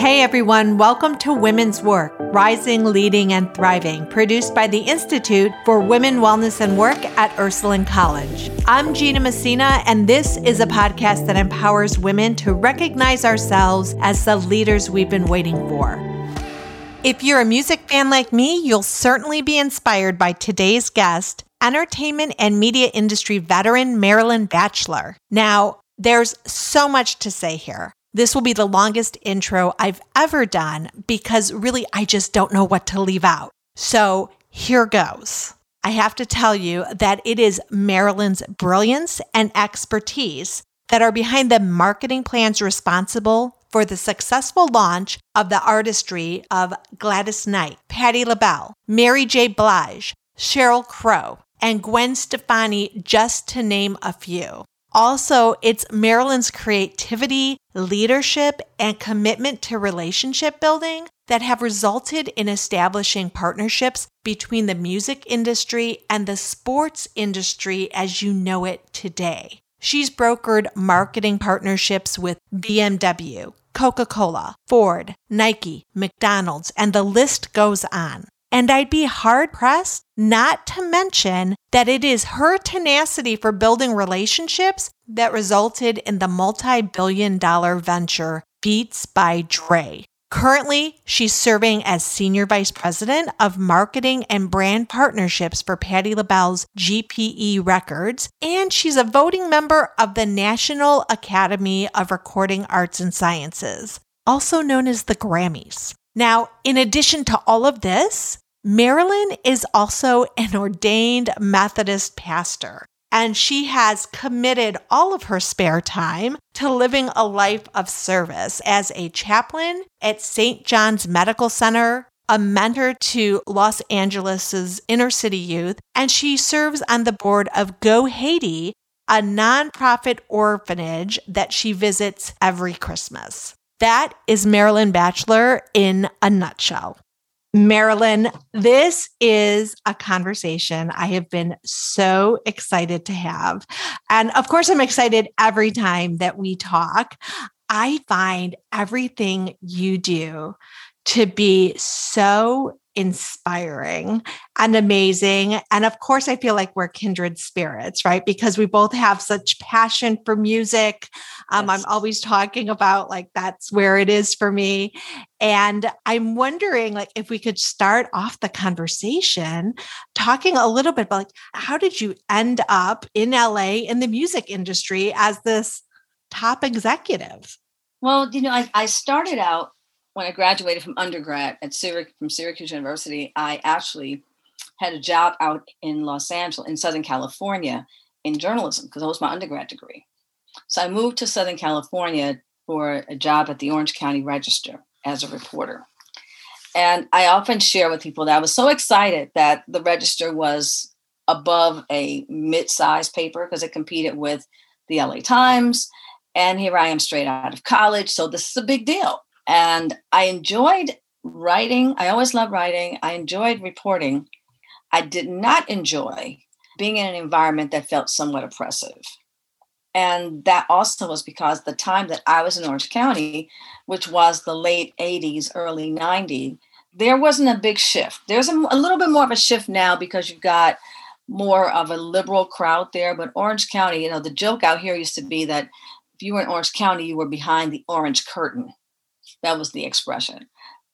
Hey everyone, welcome to Women's Work Rising, Leading, and Thriving, produced by the Institute for Women Wellness and Work at Ursuline College. I'm Gina Messina, and this is a podcast that empowers women to recognize ourselves as the leaders we've been waiting for. If you're a music fan like me, you'll certainly be inspired by today's guest, entertainment and media industry veteran Marilyn Batchelor. Now, there's so much to say here. This will be the longest intro I've ever done because really I just don't know what to leave out. So here goes. I have to tell you that it is Marilyn's brilliance and expertise that are behind the marketing plans responsible for the successful launch of the artistry of Gladys Knight, Patti LaBelle, Mary J. Blige, Sheryl Crow, and Gwen Stefani, just to name a few. Also, it's Marilyn's creativity, leadership, and commitment to relationship building that have resulted in establishing partnerships between the music industry and the sports industry as you know it today. She's brokered marketing partnerships with BMW, Coca Cola, Ford, Nike, McDonald's, and the list goes on. And I'd be hard pressed not to mention that it is her tenacity for building relationships that resulted in the multi billion dollar venture Beats by Dre. Currently, she's serving as Senior Vice President of Marketing and Brand Partnerships for Patti LaBelle's GPE Records, and she's a voting member of the National Academy of Recording Arts and Sciences, also known as the Grammys. Now, in addition to all of this, Marilyn is also an ordained Methodist pastor, and she has committed all of her spare time to living a life of service as a chaplain at St. John's Medical Center, a mentor to Los Angeles' inner city youth, and she serves on the board of Go Haiti, a nonprofit orphanage that she visits every Christmas. That is Marilyn Batchelor in a nutshell. Marilyn, this is a conversation I have been so excited to have. And of course, I'm excited every time that we talk. I find everything you do to be so inspiring and amazing. And of course, I feel like we're kindred spirits, right? Because we both have such passion for music. Um, yes. I'm always talking about like that's where it is for me. And I'm wondering like if we could start off the conversation talking a little bit about like how did you end up in LA in the music industry as this top executive? Well, you know, I, I started out when I graduated from undergrad at from Syracuse University, I actually had a job out in Los Angeles, in Southern California, in journalism because that was my undergrad degree. So I moved to Southern California for a job at the Orange County Register as a reporter. And I often share with people that I was so excited that the Register was above a mid-sized paper because it competed with the LA Times. And here I am straight out of college. So this is a big deal. And I enjoyed writing. I always loved writing. I enjoyed reporting. I did not enjoy being in an environment that felt somewhat oppressive. And that also was because the time that I was in Orange County, which was the late 80s, early 90s, there wasn't a big shift. There's a, a little bit more of a shift now because you've got more of a liberal crowd there. But Orange County, you know, the joke out here used to be that if you were in Orange County, you were behind the orange curtain. That was the expression.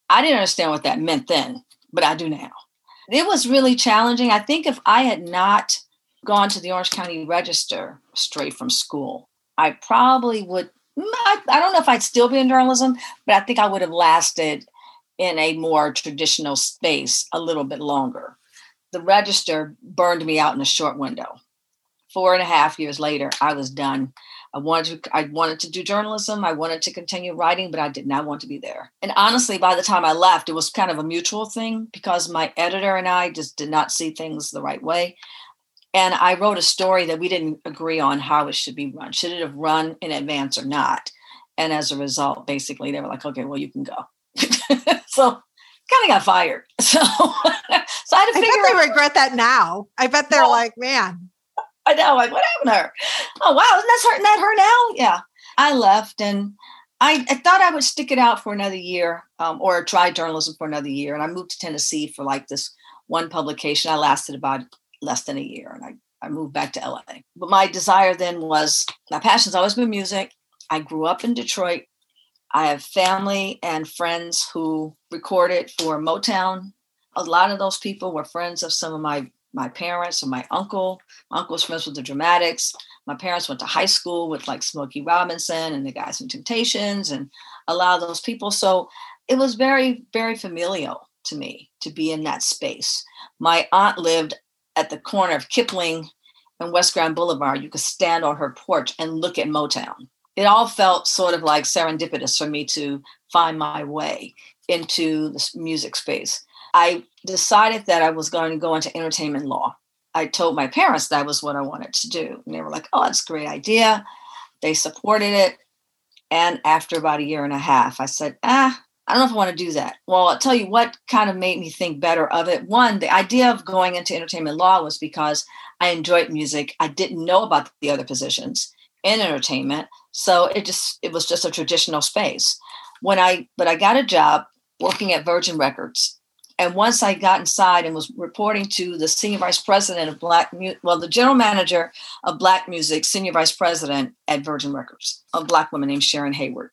I didn't understand what that meant then, but I do now. It was really challenging. I think if I had not gone to the Orange County Register straight from school, I probably would. I, don't know if I'd still be in journalism, but I think I would have lasted in a more traditional space a little bit longer. The Register burned me out in a short window. Four and a half years later, I was done I wanted to I wanted to do journalism. I wanted to continue writing, but I did not want to be there. And honestly, by the time I left, it was kind of a mutual thing because my editor and I just did not see things the right way. And I wrote a story that we didn't agree on how it should be run. Should it have run in advance or not? And as a result, basically, they were like, "Okay, well, you can go." so kind of got fired. So, so I had to figure. I bet they regret that now. I bet they're well, like, man, I know, like, what happened to her? Oh, wow, isn't that her, isn't that her now? Yeah. I left and I, I, thought I would stick it out for another year um, or try journalism for another year. And I moved to Tennessee for like this one publication. I lasted about less than a year and I, I moved back to LA. But my desire then was my passion's always been music. I grew up in Detroit. I have family and friends who recorded for Motown. A lot of those people were friends of some of my my parents and my uncle. My uncle was friends with the Dramatics. My parents went to high school with like Smokey Robinson and the guys from Temptations and a lot of those people. So it was very, very familial to me to be in that space. My aunt lived at the corner of Kipling and West Grand Boulevard. You could stand on her porch and look at Motown. It all felt sort of like serendipitous for me to find my way into the music space. I decided that I was going to go into entertainment law. I told my parents that was what I wanted to do. And they were like, oh, that's a great idea. They supported it. And after about a year and a half, I said, ah, I don't know if I want to do that. Well, I'll tell you what kind of made me think better of it. One, the idea of going into entertainment law was because I enjoyed music. I didn't know about the other positions in entertainment. So it just it was just a traditional space. When I but I got a job working at Virgin Records and once I got inside and was reporting to the senior vice president of Black, well, the general manager of Black Music, senior vice president at Virgin Records, a Black woman named Sharon Heyward.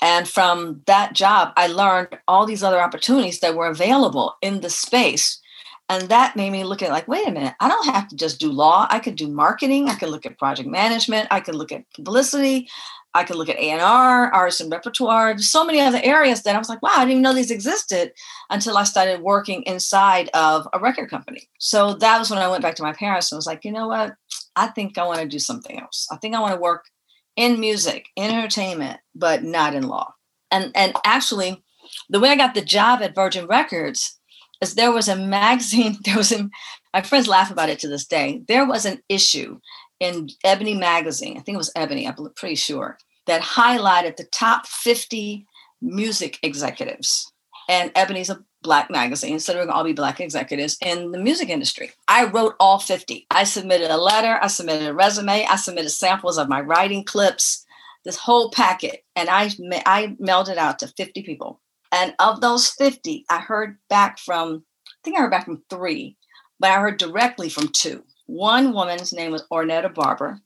And from that job, I learned all these other opportunities that were available in the space. And that made me look at like, wait a minute, I don't have to just do law. I could do marketing. I could look at project management. I could look at publicity. I could look at A&R, artist and repertoire, so many other areas that I was like, wow, I didn't even know these existed until I started working inside of a record company. So that was when I went back to my parents and was like, you know what? I think I want to do something else. I think I want to work in music, in entertainment, but not in law. And and actually, the way I got the job at Virgin Records is there was a magazine, there was a, my friends laugh about it to this day. There was an issue in Ebony magazine, I think it was Ebony, I'm pretty sure, that highlighted the top 50 music executives. And Ebony's a black magazine, so they're to all be black executives in the music industry. I wrote all 50. I submitted a letter, I submitted a resume, I submitted samples of my writing clips, this whole packet, and I I mailed it out to 50 people. And of those 50, I heard back from I think I heard back from 3, but I heard directly from 2. One woman's name was Ornetta Barber,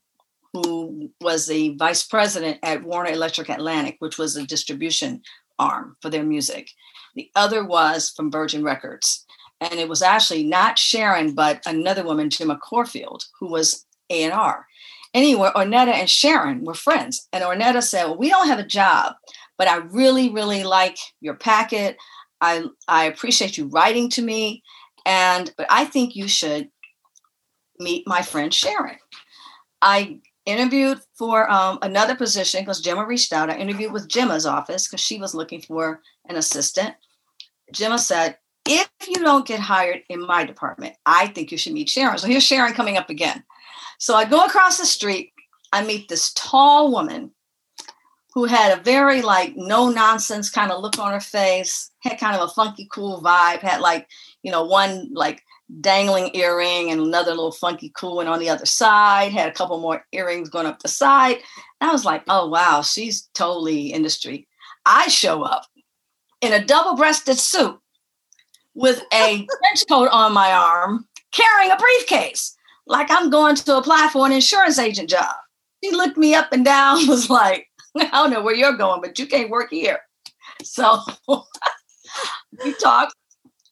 who was the vice president at Warner Elektra Atlantic, which was a distribution arm for their music. The other was from Virgin Records. And it was actually not Sharon, but another woman, Gemma Corfield, who was A&R. Anyway, Ornetta and Sharon were friends. And Ornetta said, well, we don't have a job, but I really, really like your packet. I, I appreciate you writing to me. And, but I think you should meet my friend Sharon. I interviewed for um, another position because Gemma reached out. I interviewed with Gemma's office because she was looking for an assistant. Gemma said, if you don't get hired in my department, I think you should meet Sharon. So here's Sharon coming up again. So I go across the street. I meet this tall woman who had a very like no nonsense kind of look on her face, had kind of a funky cool vibe, had like, you know, one like dangling earring and another little funky cool one on the other side, had a couple more earrings going up the side. And I was like, oh, wow, she's totally industry. I show up in a double breasted suit with a trench coat on my arm, carrying a briefcase, like I'm going to apply for an insurance agent job. She looked me up and down, was like, I don't know where you're going, but you can't work here. So we talked.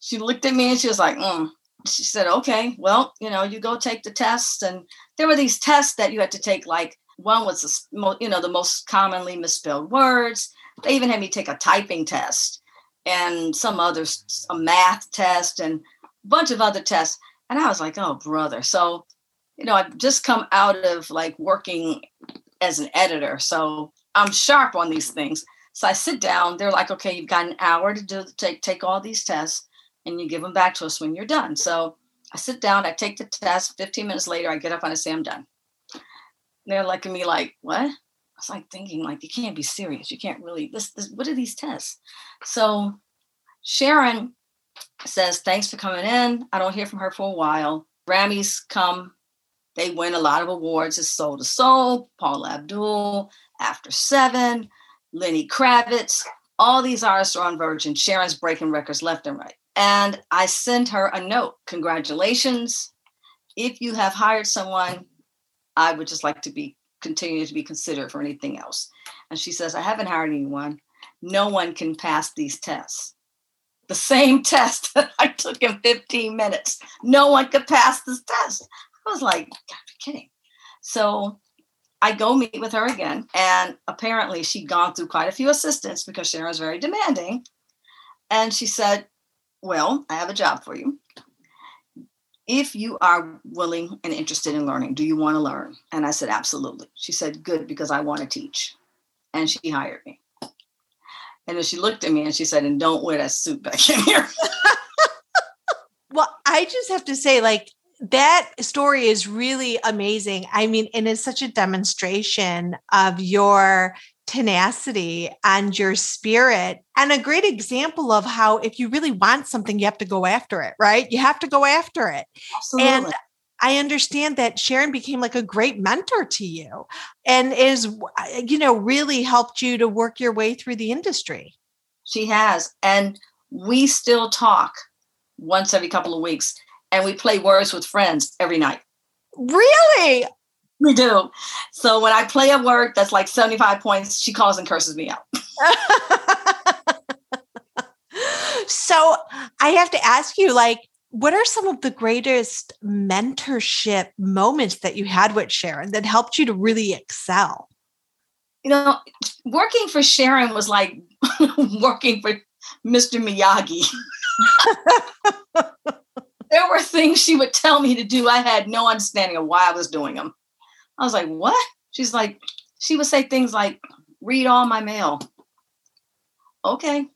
She looked at me and she was like, mm, she said, okay, well, you know, you go take the test. And there were these tests that you had to take, like one was, the, you know, the most commonly misspelled words. They even had me take a typing test and some others, a math test and a bunch of other tests. And I was like, oh, brother. So, you know, I've just come out of like working as an editor. So I'm sharp on these things. So I sit down. They're like, okay, you've got an hour to do take take all these tests and you give them back to us when you're done. So I sit down, I take the test. 15 minutes later, I get up and I say, I'm done. And they're looking at me like, what? I was like thinking, like, you can't be serious. You can't really, this, this, what are these tests? So Sharon says, thanks for coming in. I don't hear from her for a while. Grammys come, they win a lot of awards. It's Soul II Soul, Paula Abdul, After Seven. Lenny Kravitz, all these artists are on Virgin. Sharon's breaking records left and right. And I sent her a note. Congratulations. If you have hired someone, I would just like to be continue to be considered for anything else. And she says, I haven't hired anyone. No one can pass these tests. The same test that I took in 15 minutes. No one could pass this test. I was like, God, you're kidding. So I go meet with her again, and apparently she'd gone through quite a few assistants because Sharon's very demanding. And she said, Well, I have a job for you. If you are willing and interested in learning, do you want to learn? And I said, Absolutely. She said, Good, because I want to teach. And she hired me. And then she looked at me and she said, And don't wear that suit back in here. well, I just have to say, like, that story is really amazing. I mean, and it's such a demonstration of your tenacity and your spirit, and a great example of how if you really want something, you have to go after it, right? You have to go after it. Absolutely. And I understand that Sharon became like a great mentor to you and is, you know, really helped you to work your way through the industry. She has. And we still talk once every couple of weeks and we play words with friends every night. Really? We do. So when I play a work, that's like 75 points, she calls and curses me out. so I have to ask you, like, what are some of the greatest mentorship moments that you had with Sharon that helped you to really excel? You know, working for Sharon was like working for Mr. Miyagi. there were things she would tell me to do. I had no understanding of why I was doing them. I was like, what? She's like, she would say things like, read all my mail. Okay.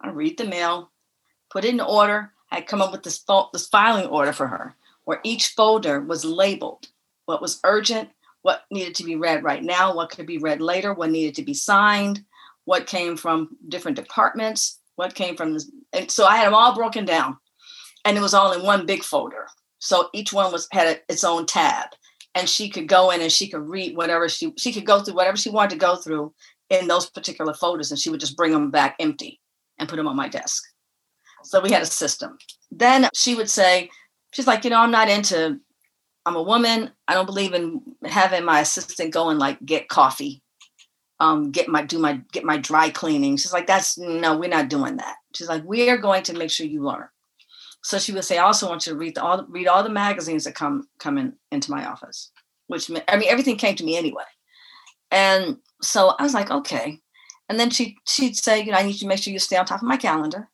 I read the mail, put it in order. I come up with this, this filing order for her where each folder was labeled what was urgent, what needed to be read right now, what could be read later, what needed to be signed, what came from different departments, what came from this. And so I had them all broken down and it was all in one big folder. So each one was had its own tab, and she could go in and she could read whatever she she could go through whatever she wanted to go through in those particular folders, and she would just bring them back empty and put them on my desk. So we had a system. Then she would say, she's like, you know, I'm not into. I'm a woman. I don't believe in having my assistant go and like get coffee, um, get my do my get my dry cleaning. She's like, that's no, we're not doing that. She's like, we are going to make sure you learn. So she would say, I also want you to read the, all read all the magazines that come come in into my office, which I mean everything came to me anyway. And so I was like, okay. And then she she'd say, you know, I need you to make sure you stay on top of my calendar.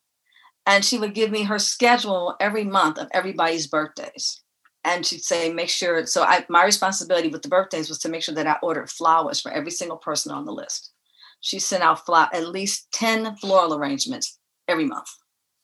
And she would give me her schedule every month of everybody's birthdays. And she'd say, make sure. So I my responsibility with the birthdays was to make sure that I ordered flowers for every single person on the list. She sent out at least 10 floral arrangements every month.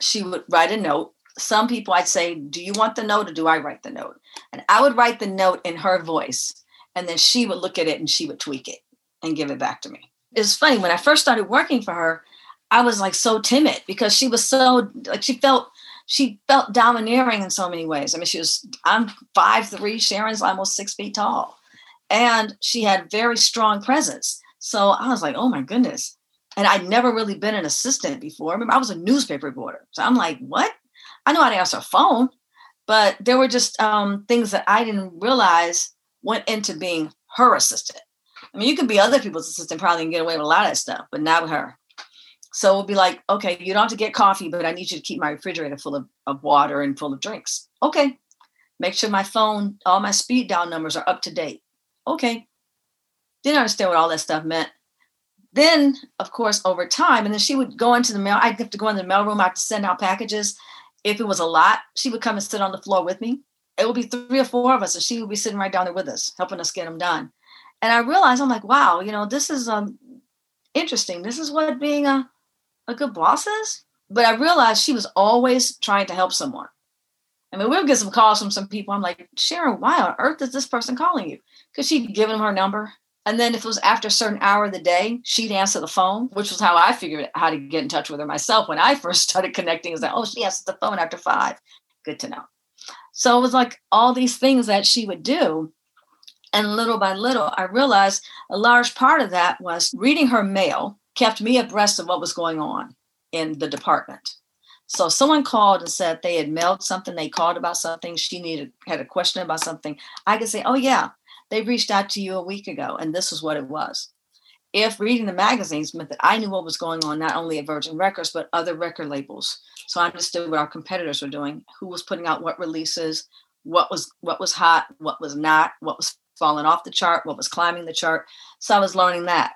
She would write a note some people I'd say, Do you want the note or do I write the note? And I would write the note in her voice. And then she would look at it and she would tweak it and give it back to me. It's funny, when I first started working for her, I was like so timid because she was so like she felt she felt domineering in so many ways. I mean, she was I'm five three, Sharon's almost six feet tall. And she had very strong presence. So I was like, oh my goodness. And I'd never really been an assistant before. I remember I was a newspaper reporter. So I'm like, what? I know how to answer a phone, but there were just um, things that I didn't realize went into being her assistant. I mean, you can be other people's assistant, probably and get away with a lot of that stuff, but not with her. So it'll be like, okay, you don't have to get coffee, but I need you to keep my refrigerator full of, of water and full of drinks. Okay. Make sure my phone, all my speed dial numbers are up to date. Okay. Didn't understand what all that stuff meant. Then, of course, over time, and then she would go into the mail. I'd have to go in the mail room. I have to send out packages if it was a lot, she would come and sit on the floor with me. It would be three or four of us, and she would be sitting right down there with us, helping us get them done. And I realized, I'm like, wow, you know, this is um, interesting. This is what being a, a good boss is. But I realized she was always trying to help someone. I mean, we'll get some calls from some people. I'm like, Sharon, why on earth is this person calling you? Because she'd given them her number and then if it was after a certain hour of the day, she'd answer the phone, which was how I figured how to get in touch with her myself when I first started connecting. Is that, oh, she answers the phone after five. Good to know. So it was like all these things that she would do And little by little, I realized a large part of that was reading her mail kept me abreast of what was going on in the department. So someone called and said they had mailed something, they called about something, she needed had a question about something. I could say, "Oh yeah, they reached out to you a week ago and this is what it was." If reading the magazines meant that I knew what was going on not only at Virgin Records but other record labels. So I understood what our competitors were doing, who was putting out what releases, what was what was hot, what was not, what was falling off the chart, what was climbing the chart. So I was learning that.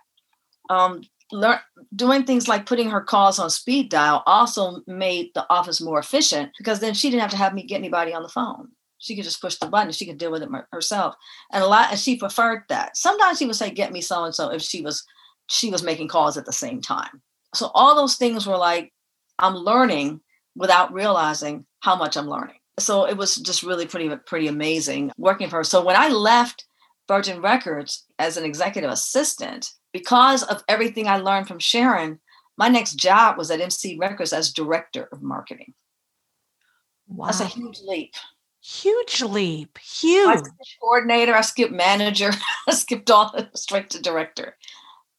Um, learn, doing things like putting her calls on speed dial also made the office more efficient because then she didn't have to have me get anybody on the phone. She could just push the button. She could deal with it herself, and a lot. And she preferred that. Sometimes she would say, "Get me so and so," if she was she was making calls at the same time. So all those things were like I'm learning without realizing how much I'm learning. So it was just really pretty pretty amazing working for her. So when I left Virgin Records as an executive assistant, because of everything I learned from Sharon, my next job was at MCA Records as director of marketing. Wow. That's a huge leap. Huge leap. Huge. I coordinator, I skipped manager, I skipped all straight to director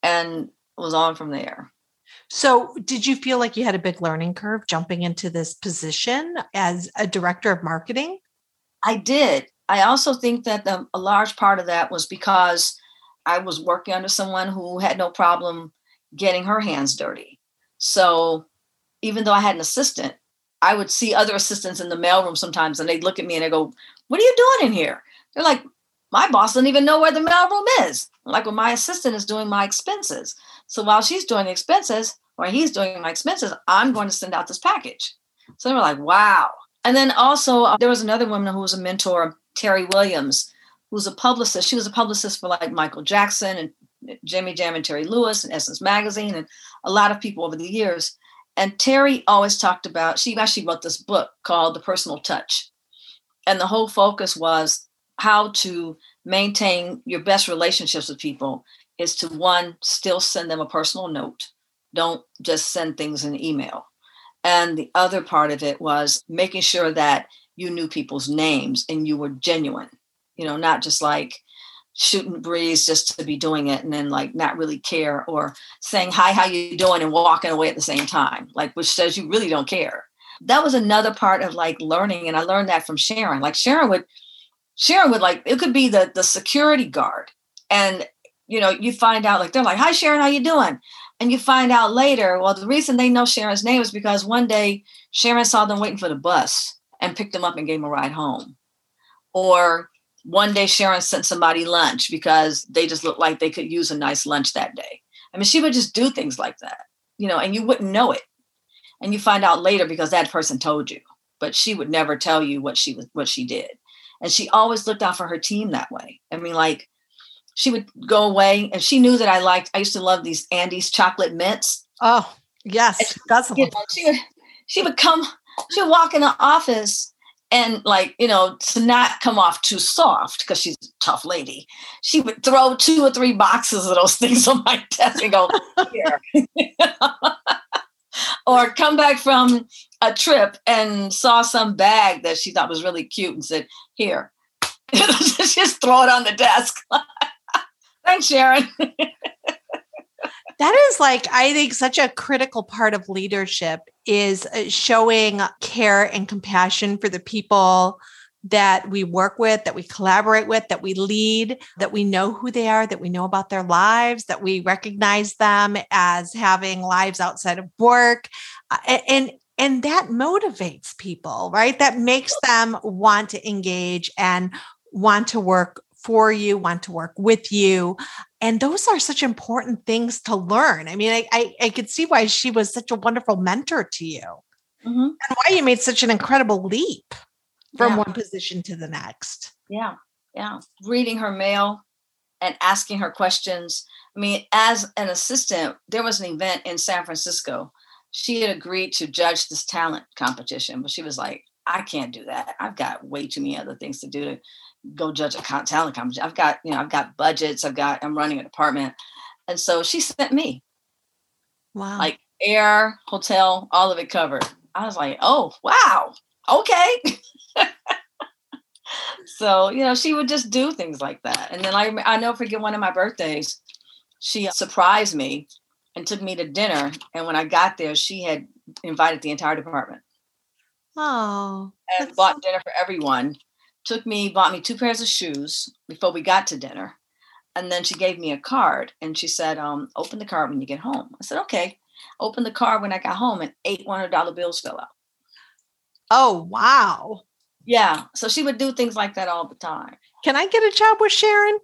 and was on from there. So, did you feel like you had a big learning curve jumping into this position as a director of marketing? I did. I also think that the, a large part of that was because I was working under someone who had no problem getting her hands dirty. So even though I had an assistant, I would see other assistants in the mailroom sometimes and they'd look at me and they go, What are you doing in here? They're like, My boss doesn't even know where the mailroom is. Like, well, my assistant is doing my expenses. So while she's doing the expenses or he's doing my expenses, I'm going to send out this package. So they were like, Wow. And then also, uh, there was another woman who was a mentor, Terrie Williams, who's a publicist. She was a publicist for like Michael Jackson and Jimmy Jam and Terry Lewis and Essence Magazine and a lot of people over the years. And Terrie always talked about, she actually wrote this book called The Personal Touch. And the whole focus was how to maintain your best relationships with people is to one, still send them a personal note. Don't just send things in email. And the other part of it was making sure that you knew people's names and you were genuine you know, not just like shooting breeze just to be doing it and then like not really care or saying hi how you doing? and walking away at the same time like which says you really don't care. That was another part of like learning and i learned that from sharon. Like sharon would sharon would like it could be the the security guard and you know you find out like they're like hi sharon how you doing? And you find out later well the reason they know sharon's name is because one day sharon saw them waiting for the bus and picked them up and gave them a ride home. Or one day Sharon sent somebody lunch because they just looked like they could use a nice lunch that day. I mean, she would just do things like that, you know, and you wouldn't know it. And you find out later because that person told you, but she would never tell you what she was what she did. And she always looked out for her team that way. I mean, like she would go away and she knew that I liked, I used to love these Andes chocolate mints. Oh, yes. That's you know, she would she would come, she would walk in the office and like you know to not come off too soft because she's a tough lady she would throw two or three boxes of those things on my desk and go here. Or come back from a trip and saw some bag that she thought was really cute and said here. Just throw it on the desk. Thanks sharon that is like i think such a critical part of leadership is uh, showing care and compassion for the people that we work with, that we collaborate with, that we lead, that we know who they are, that we know about their lives, that we recognize them as having lives outside of work. Uh, and and that motivates people, right? That makes them want to engage and want to work for you, want to work with you. And those are such important things to learn. I mean, I, I, I could see why she was such a wonderful mentor to you mm-hmm. and why you made such an incredible leap from yeah. one position to the next. Yeah. Yeah. Reading her mail and asking her questions. I mean, as an assistant, there was an event in San Francisco. She had agreed to judge this talent competition, but she was like, I can't do that. I've got way too many other things to do to go judge a talent competition. I've got, you know, I've got budgets. I've got, I'm running a department. And so she sent me. Wow. Like air, hotel, all of it covered. I was like, oh, wow. Okay. so you know she would just do things like that and then i i never forget one of my birthdays she surprised me and took me to dinner and when i got there she had invited the entire department oh and bought so- dinner for everyone took me bought me two pairs of shoes before we got to dinner and then she gave me a card and she said um, open the card when you get home i said okay Open the card when i got home and eight $100 bills fell out oh wow yeah. So she would do things like that all the time. Can I get a job with Sharon?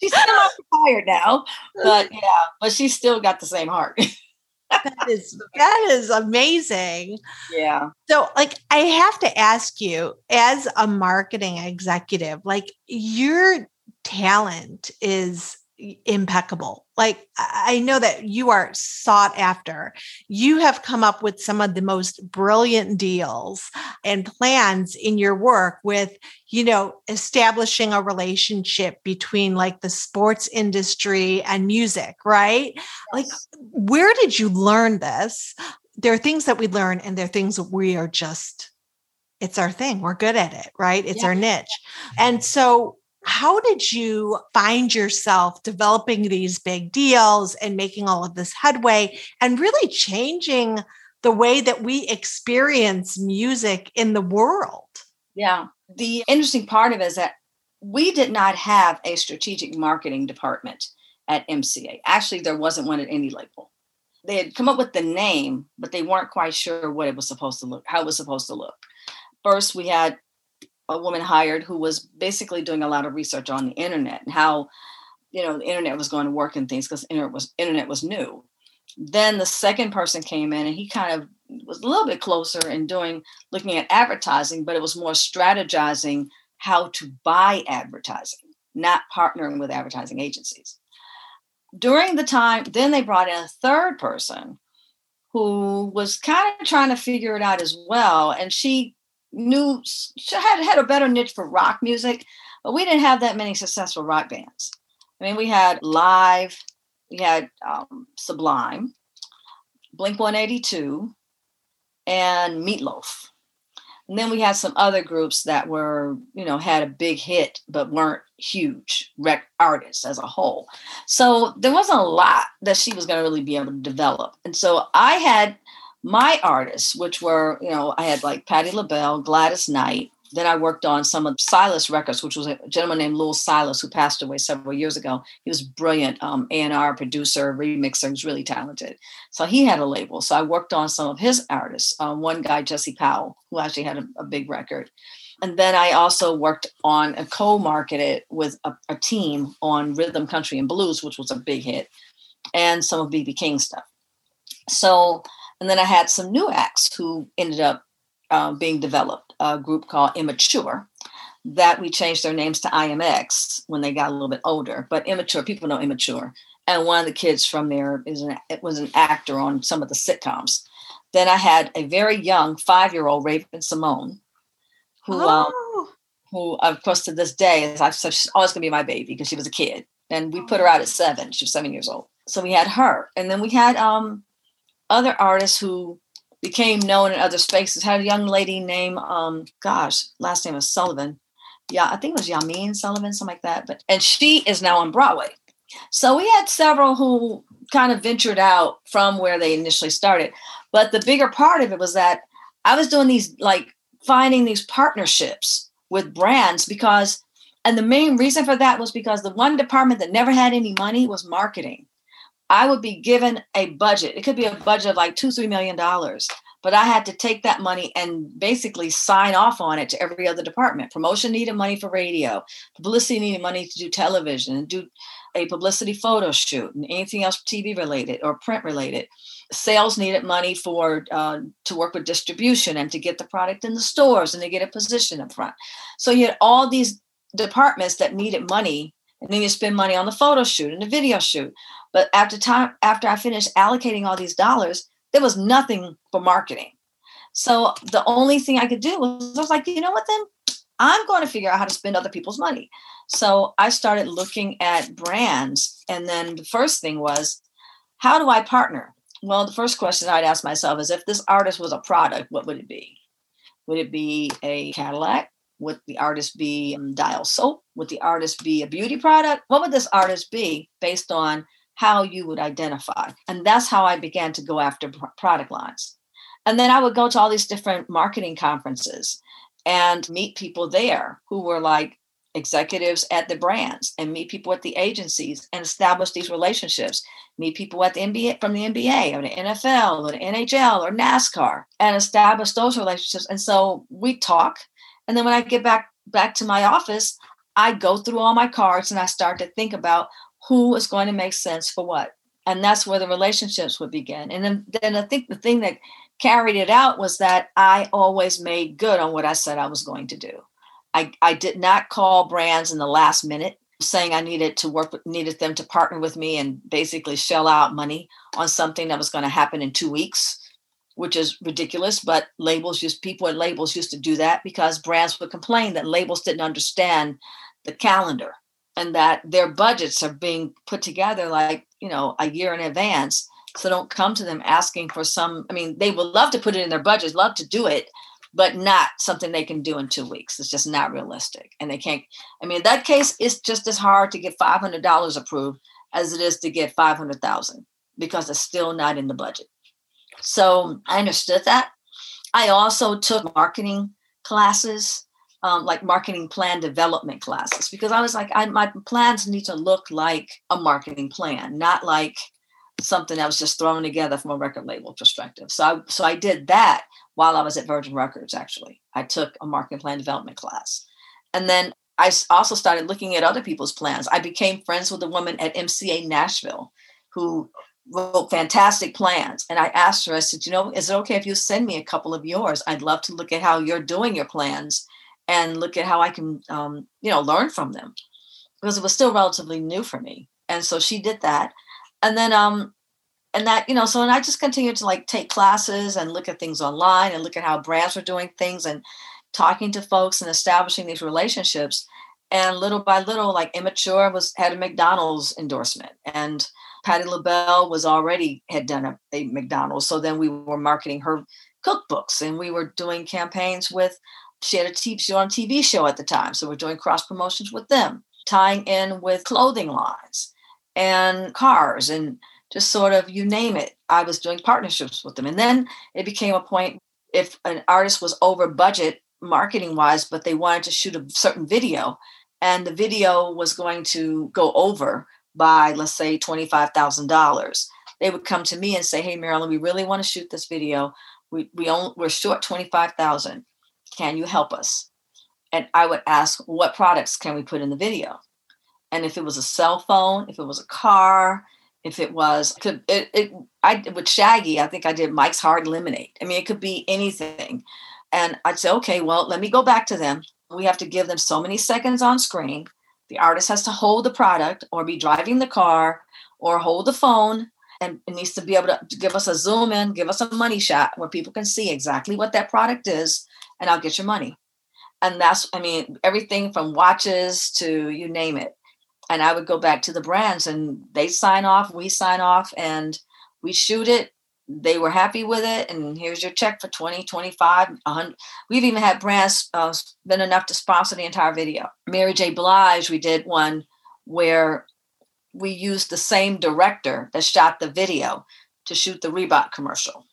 she's still retired now, but yeah, but she's still got the same heart. that is that is amazing. Yeah. So like I have to ask you as a marketing executive, like your talent is impeccable. Like I know that you are sought after. You have come up with some of the most brilliant deals and plans in your work with, you know, establishing a relationship between like the sports industry and music, right? Yes. Like where did you learn this? There are things that we learn and there are things that we are just it's our thing. We're good at it, right? It's yeah. our niche. And so how did you find yourself developing these big deals and making all of this headway and really changing the way that we experience music in the world? Yeah. The interesting part of it is that we did not have a strategic marketing department at MCA. Actually, there wasn't one at any label. They had come up with the name, but they weren't quite sure what it was supposed to look, how it was supposed to look. First, we had a woman hired who was basically doing a lot of research on the internet and how you know the internet was going to work and things because internet was internet was new. Then the second person came in and he kind of was a little bit closer in doing looking at advertising but it was more strategizing how to buy advertising not partnering with advertising agencies. During the time then they brought in a third person who was kind of trying to figure it out as well and she knew had had a better niche for rock music, but we didn't have that many successful rock bands. I mean, we had Live, we had um, Sublime, Blink 182, and Meatloaf. And then we had some other groups that were, you know, had a big hit, but weren't huge rec artists as a whole. So there wasn't a lot that she was going to really be able to develop. And so I had my artists, which were, you know, I had like Patti LaBelle, Gladys Knight. Then I worked on some of Silas Records, which was a gentleman named Louil Silas who passed away several years ago. He was brilliant um, A&R producer, remixer. He was really talented. So he had a label. So I worked on some of his artists. Um, one guy, Jesse Powell, who actually had a, a, big record. And then I also worked on a co-marketed with a, a team on rhythm, country, and blues, which was a big hit, and some of BB King stuff. So and then I had some new acts who ended up uh, being developed, a group called Immature, that we changed their names to IMX when they got a little bit older. But Immature, people know Immature. And one of the kids from there is an, it was an actor on some of the sitcoms. Then I had a very young five-year-old Raven-Symoné, who, um, oh. um, who of course to this day is I so she's always gonna be my baby because she was a kid, and we put her out at seven. She was seven years old, so we had her, and then we had um other artists who became known in other spaces. Had a young lady named, um, gosh, last name was Sullivan. Yeah, I think it was Yamin Sullivan, something like that. But and she is now on Broadway. So we had several who kind of ventured out from where they initially started. But the bigger part of it was that I was doing these like finding these partnerships with brands because and the main reason for that was because the one department that never had any money was marketing. I would be given a budget. It could be a budget of like two, three million dollars. But I had to take that money and basically sign off on it to every other department. Promotion needed money for radio, publicity needed money to do television and do a publicity photo shoot and anything else TV related or print related. Sales needed money for uh, to work with distribution and to get the product in the stores and to get a position up front. So you had all these departments that needed money and then you spend money on the photo shoot and the video shoot. But after time, after I finished allocating all these dollars, there was nothing for marketing. So the only thing I could do was I was like, you know what then? I'm going to figure out how to spend other people's money. So I started looking at brands. And then the first thing was, how do I partner? Well, the first question I'd ask myself is if this artist was a product, what would it be? Would it be a Cadillac? Would the artist be Dial soap? Would the artist be a beauty product? What would this artist be based on how you would identify? And that's how I began to go after product lines. And then I would go to all these different marketing conferences and meet people there who were like executives at the brands and meet people at the agencies and establish these relationships. Meet people at the NBA from the NBA or the NFL or the NHL or NASCAR and establish those relationships. And so we talk. And then when I get back back to my office, I go through all my cards and I start to think about who is going to make sense for what. And that's where the relationships would begin. And then, then I think the thing that carried it out was that I always made good on what I said I was going to do. I, I did not call brands in the last minute saying I needed to work needed them to partner with me and basically shell out money on something that was going to happen in two weeks, which is ridiculous. But labels just people at labels used to do that because brands would complain that labels didn't understand the calendar and that their budgets are being put together like you know a year in advance so don't come to them asking for some, I mean, they would love to put it in their budgets, love to do it, but not something they can do in two weeks. It's just not realistic. And they can't, I mean, in that case, it's just as hard to get $500 approved as it is to get 500,000 because it's still not in the budget. So I understood that. I also took marketing classes, um, like marketing plan development classes, because I was like, I, my plans need to look like a marketing plan, not like something that was just thrown together from a record label perspective. So I, so I did that while I was at Virgin Records, actually. I took a marketing plan development class. And then I also started looking at other people's plans. I became friends with a woman at MCA Nashville who wrote fantastic plans. And I asked her, I said, you know, is it okay if you send me a couple of yours? I'd love to look at how you're doing your plans and look at how I can, um, you know, learn from them because it was still relatively new for me. And so she did that and then um and that you know so and i just continued to like take classes and look at things online and look at how brands were doing things and talking to folks and establishing these relationships and little by little like immature was had a mcdonald's endorsement and patti labelle was already had done a, a mcdonald's so then we were marketing her cookbooks and we were doing campaigns with she had a TV show on TV show at the time so we're doing cross promotions with them tying in with clothing lines and cars and just sort of you name it. I was doing partnerships with them. And then it became a point if an artist was over budget marketing wise, but they wanted to shoot a certain video and the video was going to go over by, let's say, $25,000. They would come to me and say, Hey, Marilyn, we really want to shoot this video. We, we only, we're short 25,000. Can you help us? And I would ask, what products can we put in the video? and if it was a cell phone, if it was a car, if it was could it, it I with Shaggy, I think I did Mike's Hard Lemonade. I mean, it could be anything. And I'd say, okay, well, let me go back to them. We have to give them so many seconds on screen. The artist has to hold the product or be driving the car or hold the phone and it needs to be able to give us a zoom in, give us a money shot where people can see exactly what that product is, and I'll get your money. And that's, I mean, everything from watches to you name it and I would go back to the brands and they sign off, we sign off, and we shoot it. They were happy with it, and here's your check for 20, 25, 100. We've even had brands uh, spend enough to sponsor the entire video. Mary J. Blige, we did one where we used the same director that shot the video to shoot the Reebok commercial,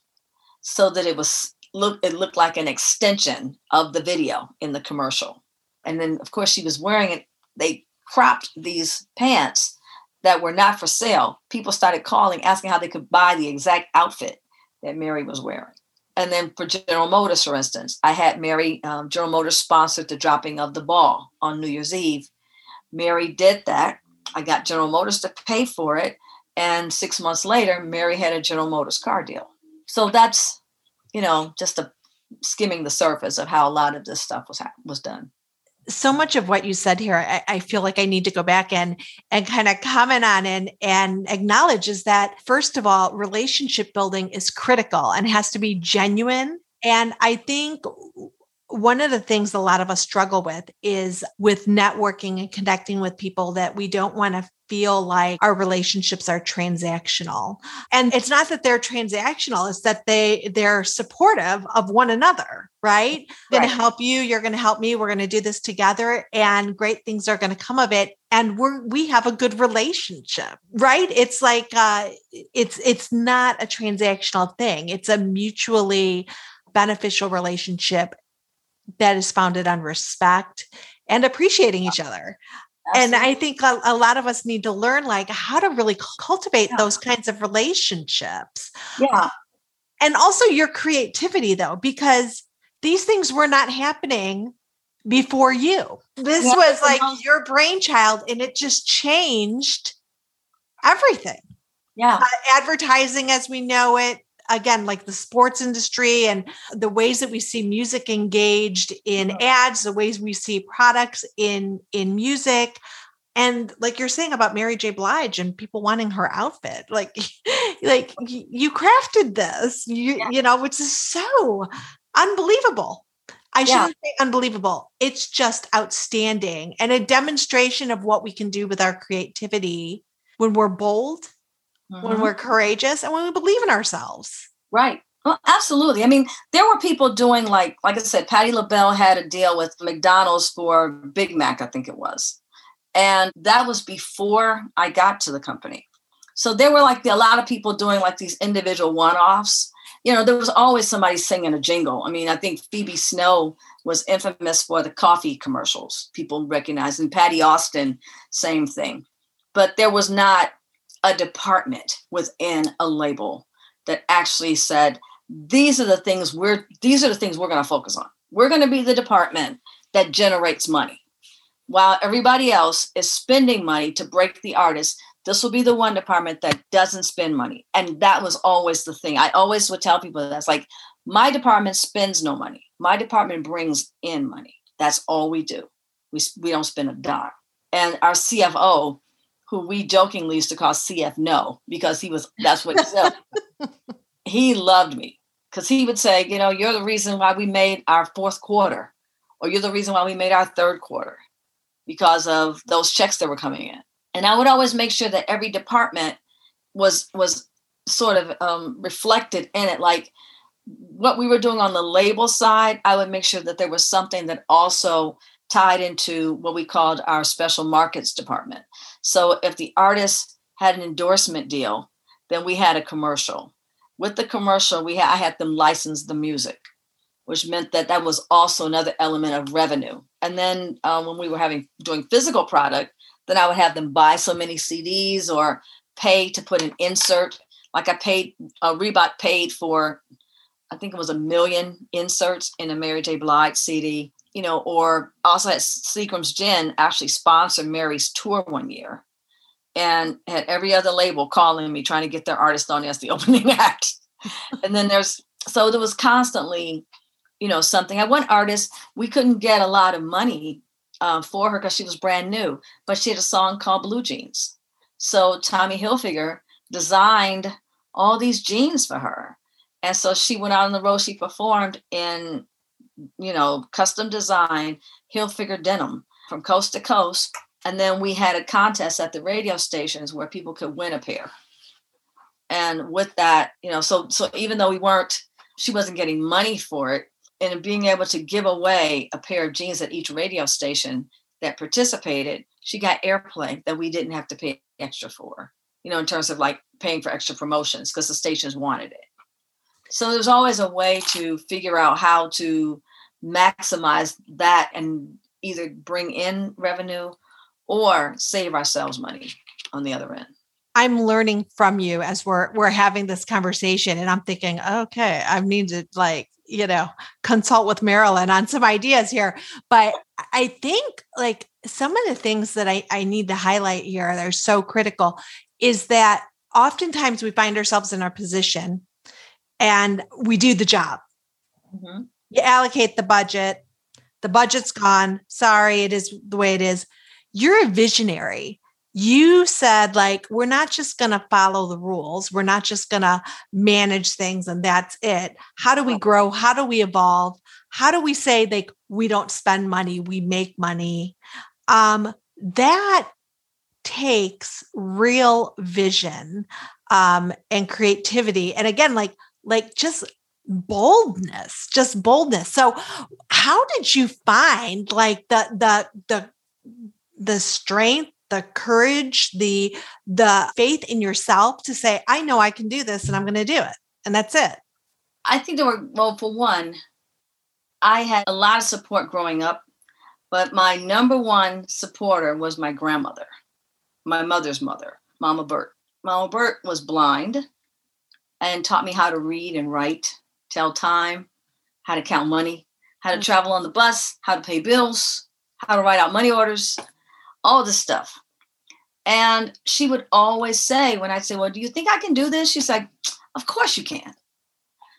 so that it was look it looked like an extension of the video in the commercial. And then, of course, she was wearing it. They cropped these pants that were not for sale, people started calling, asking how they could buy the exact outfit that Mary was wearing. And then for General Motors, for instance, I had Mary, um, General Motors sponsored the dropping of the ball on New Year's Eve. Mary did that. I got General Motors to pay for it. And six months later, Mary had a General Motors car deal. So that's, you know, just a skimming the surface of how a lot of this stuff was was done so much of what you said here, I, I, feel like I need to go back and and kind of comment on and and acknowledge is that first of all, relationship building is critical and has to be genuine. And I think one of the things a lot of us struggle with is with networking and connecting with people that we don't want to feel like our relationships are transactional. And it's not that they're transactional, it's that they they're supportive of one another, right? I'm going to help you, you're going to help me, we're going to do this together and great things are going to come of it and we're we have a good relationship, right? It's like uh it's it's not a transactional thing. It's a mutually beneficial relationship that is founded on respect and appreciating each other. Absolutely. And I think a, a, lot of us need to learn like how to really cultivate yeah. those kinds of relationships. Yeah. And also your creativity though, because these things were not happening before you. This yeah, was like your brainchild and it just changed everything. Yeah. Uh, advertising as we know it, again like the sports industry and the ways that we see music engaged in ads the ways we see products in in music and like you're saying about Mary J. Blige and people wanting her outfit, like, like you crafted this, you, yeah. you know, which is so unbelievable. I yeah. shouldn't say unbelievable. It's just outstanding and a demonstration of what we can do with our creativity when we're bold mm-hmm. when we're courageous and when we believe in ourselves. Right. Well, absolutely. I mean, there were people doing like, like I said, Patti LaBelle had a deal with McDonald's for Big Mac, I think it was. And that was before I got to the company. So there were like a lot of people doing like these individual one offs. You know, there was always somebody singing a jingle. I mean, I think Phoebe Snow was infamous for the coffee commercials. People recognize, and Patti Austin, same thing. But there was not a department within a label that actually said these are the things we're these are the things we're going to focus on. We're going to be the department that generates money. While everybody else is spending money to break the artist this will be the one department that doesn't spend money. And that was always the thing. I always would tell people that's like my department spends no money. My department brings in money. That's all we do. We, we don't spend a dime. And our cfo who we jokingly used to call CF No because he was that's what he said. he loved me because he would say, you know, you're the reason why we made our fourth quarter, or you're the reason why we made our third quarter because of those checks that were coming in. And I would always make sure that every department was was sort of um, reflected in it, like what we were doing on the label side. I would make sure that there was something that also tied into what we called our special markets department. So if the artist had an endorsement deal, then we had a commercial. With the commercial, we had, I had them license the music, which meant that that was also another element of revenue. And then um, when we were having doing physical product, then I would have them buy so many CDs or pay to put an insert. Like I paid, uh, Reebok paid for, I think it was a million inserts in a Mary J. Blige CD you know, or also had Seagram's Gin actually sponsored Mary's tour one year and had every other label calling me trying to get their artist on as the opening act. and then there's so there was constantly, you know, something. I one artist, we couldn't get a lot of money uh, for her because she was brand new, but she had a song called Blue Jeans. So Tommy Hilfiger designed all these jeans for her. And so she went out on the road, she performed in you know, custom design, Hilfiger denim from coast to coast. And then we had a contest at the radio stations where people could win a pair. And with that, you know, so so even though we weren't, she wasn't getting money for it, and being able to give away a pair of jeans at each radio station that participated, she got airplay that we didn't have to pay extra for, you know, in terms of like paying for extra promotions because the stations wanted it. So there's always a way to figure out how to maximize that and either bring in revenue or save ourselves money on the other end. I'm learning from you as we're we're having this conversation and I'm thinking, okay, I need to like, you know, consult with Marilyn on some ideas here. But I think like some of the things that I, I need to highlight here that are so critical is that oftentimes we find ourselves in our position and we do the job. Mm-hmm you allocate the budget. The budget's gone. Sorry it is the way it is. You're a visionary. You said like we're not just going to follow the rules. We're not just going to manage things and that's it. How do we grow? How do we evolve? How do we say like we don't spend money we make money? Um that takes real vision um, and creativity. And again, like like just boldness, just boldness. So how did you find like the the the the strength the courage the the faith in yourself to say i know i can do this and i'm going to do it and that's it? I think there were well for one i had a lot of support growing up but my number one supporter was my grandmother my mother's mother mama bert. Mama bert was blind and taught me how to read and write tell time how to count money how to mm. travel on the bus how to pay bills how to write out money orders all this stuff. And she would always say, when I'd say, Well, do you think I can do this? She's like, Of course you can.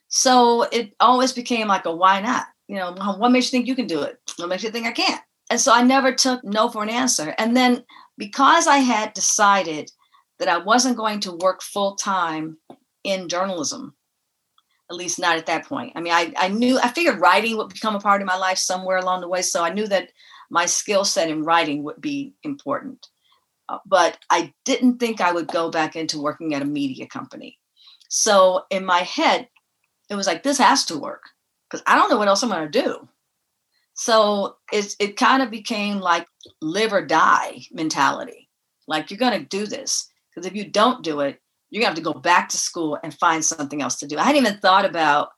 So it always became like a why not? You know, what makes you think you can do it? What makes you think I can't? And so I never took no for an answer. And then because I had decided that I wasn't going to work full time in journalism, at least not at that point. I mean, I, I knew, I figured writing would become a part of my life somewhere along the way. So I knew that my skill set in writing would be important. Uh, but I didn't think I would go back into working at a media company. So in my head, it was like, this has to work because I don't know what else I'm going to do. So it, it kind of became like live or die mentality. Like you're going to do this because if you don't do it, you're going to have to go back to school and find something else to do. I hadn't even thought about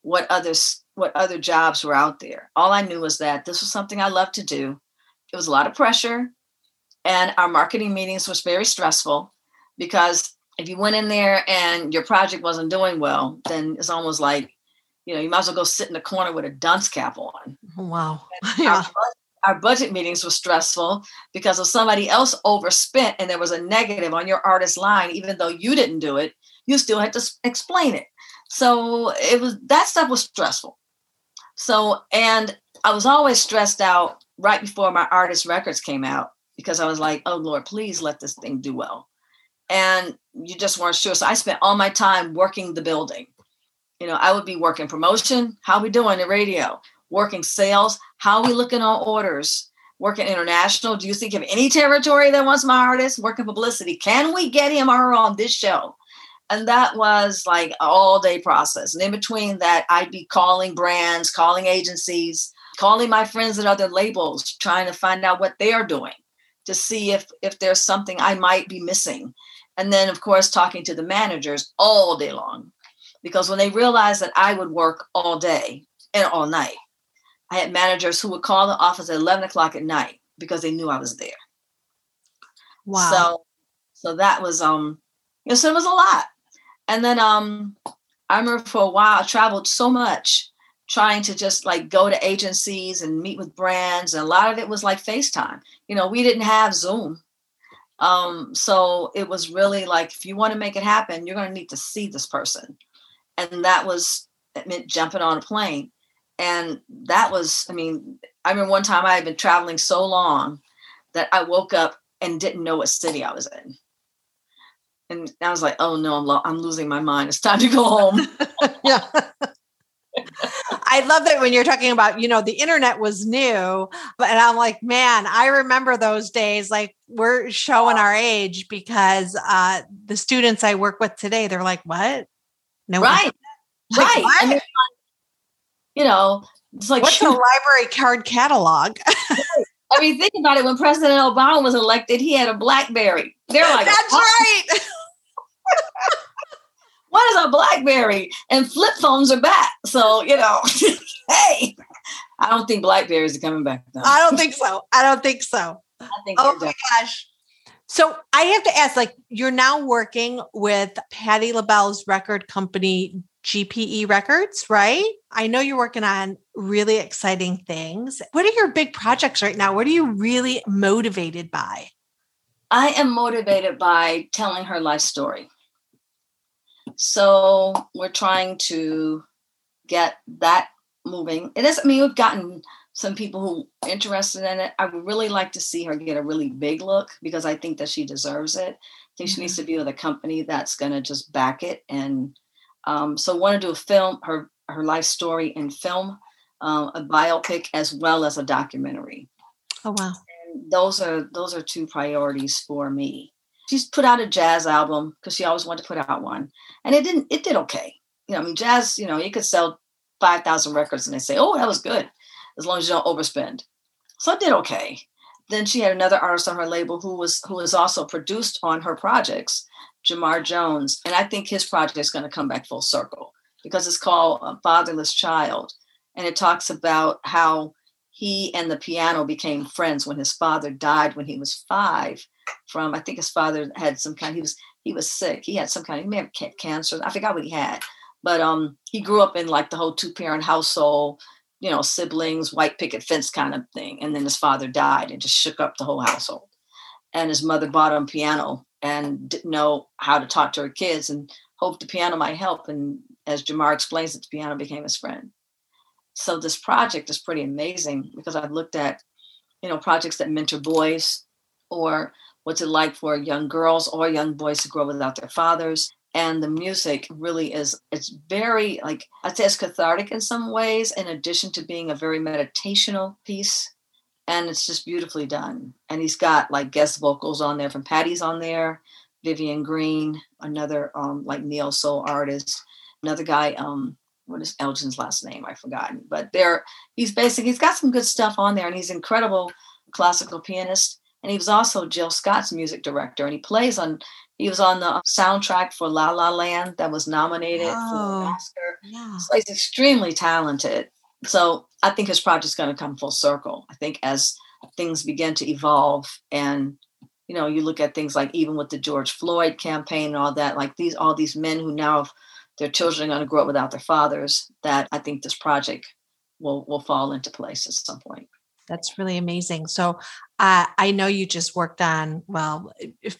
what others what other jobs were out there. All I knew was that this was something I loved to do. It was a lot of pressure, and our marketing meetings was very stressful because if you went in there and your project wasn't doing well, then it's almost like, you know, you might as well go sit in the corner with a dunce cap on. Wow. Yeah. Our, budget meetings were stressful because if somebody else overspent and there was a negative on your artist line, even though you didn't do it, you still had to explain it. So it was that stuff was stressful. So, and I was always stressed out right before my artist records came out because I was like, oh Lord, please let this thing do well. And you just weren't sure. So I spent all my time working the building. You know, I would be working promotion, how we doing the radio, working sales, how are we looking on orders, working international. Do you think of any territory that wants my artist? Working publicity. Can we get him or her on this show? and that was like all day process and in between that i'd be calling brands calling agencies calling my friends at other labels trying to find out what they are doing to see if if there's something i might be missing and then of course talking to the managers all day long because when they realized that i would work all day and all night i had managers who would call the office at 11 o'clock at night because they knew i was there wow so so that was um you know, so it was a lot and then um, I remember for a while I traveled so much trying to just like go to agencies and meet with brands. And a lot of it was like FaceTime. You know, we didn't have Zoom. Um, so it was really like if you want to make it happen, you're going to need to see this person. And that was it meant jumping on a plane. And that was, I mean, I remember one time I had been traveling so long that I woke up and didn't know what city I was in and I was like, "Oh no, I'm lo- I'm losing my mind. It's time to go home." yeah. I love that when you're talking about, you know, the internet was new, but and I'm like, man, I remember those days. Like we're showing our age because uh the students I work with today, they're like, what? No, right, like, right. What? You know, it's like what's the library card catalog? I mean, think about it. When President Obama was elected, he had a BlackBerry. They're like, that's right. what is a BlackBerry? And flip phones are back. So, you know, hey, I don't think Blackberries are coming back. Though. I don't think so. I don't think so. I think oh my gosh. So I have to ask, like, you're now working with Patti LaBelle's record company, GPE Records, right? I know you're working on really exciting things. What are your big projects right now? What are you really motivated by? I am motivated by telling her life story. So we're trying to get that moving. It is, I mean, we've gotten some people who are interested in it. I would really like to see her get a really big look because I think that she deserves it. I think mm-hmm. she needs mm-hmm. to be with a company that's going to just back it. And um, so want to do a film, her her life story in film, uh, a biopic as well as a documentary. Oh wow! and those are those are two priorities for me. She's put out a jazz album because she always wanted to put out one, and it didn't. It did okay. You know, I mean, jazz. You know, you could sell five thousand records, and they say, "Oh, that was good," as long as you don't overspend. So it did okay. Then she had another artist on her label who was who was also produced on her projects, Jamar Jones, and I think his project is going to come back full circle because it's called a Fatherless Child, and it talks about how he and the piano became friends when his father died when he was five from i think his father had some kind he was he was sick he had some kind of he may have cancer i forgot what he had but um he grew up in like the whole two parent household you know siblings white picket fence kind of thing and then his father died and just shook up the whole household and his mother bought him piano and didn't know how to talk to her kids and hoped the piano might help and as jamar explains it the piano became his friend so this project is pretty amazing because I've looked at, you know, projects that mentor boys or what's it like for young girls or young boys to grow without their fathers. And the music really is, it's very like, I'd say it's cathartic in some ways, in addition to being a very meditational piece. And it's just beautifully done. And he's got like guest vocals on there from Patti's on there, Vivian Green, another um, like neo soul artist, another guy, um, what is Elgin's last name? I've forgotten. But there, he's basically he's got some good stuff on there, and he's incredible classical pianist. And he was also Jill Scott's music director, and he plays on. He was on the soundtrack for La La Land that was nominated oh, for an Oscar. Yeah. So he's extremely talented. So I think his project's going to come full circle. I think as things begin to evolve and you know you look at things like even with the George Floyd campaign and all that, like these all these men who now have their children are going to grow up without their fathers, that I think this project will will fall into place at some point. That's really amazing. So uh, I know you just worked on, well,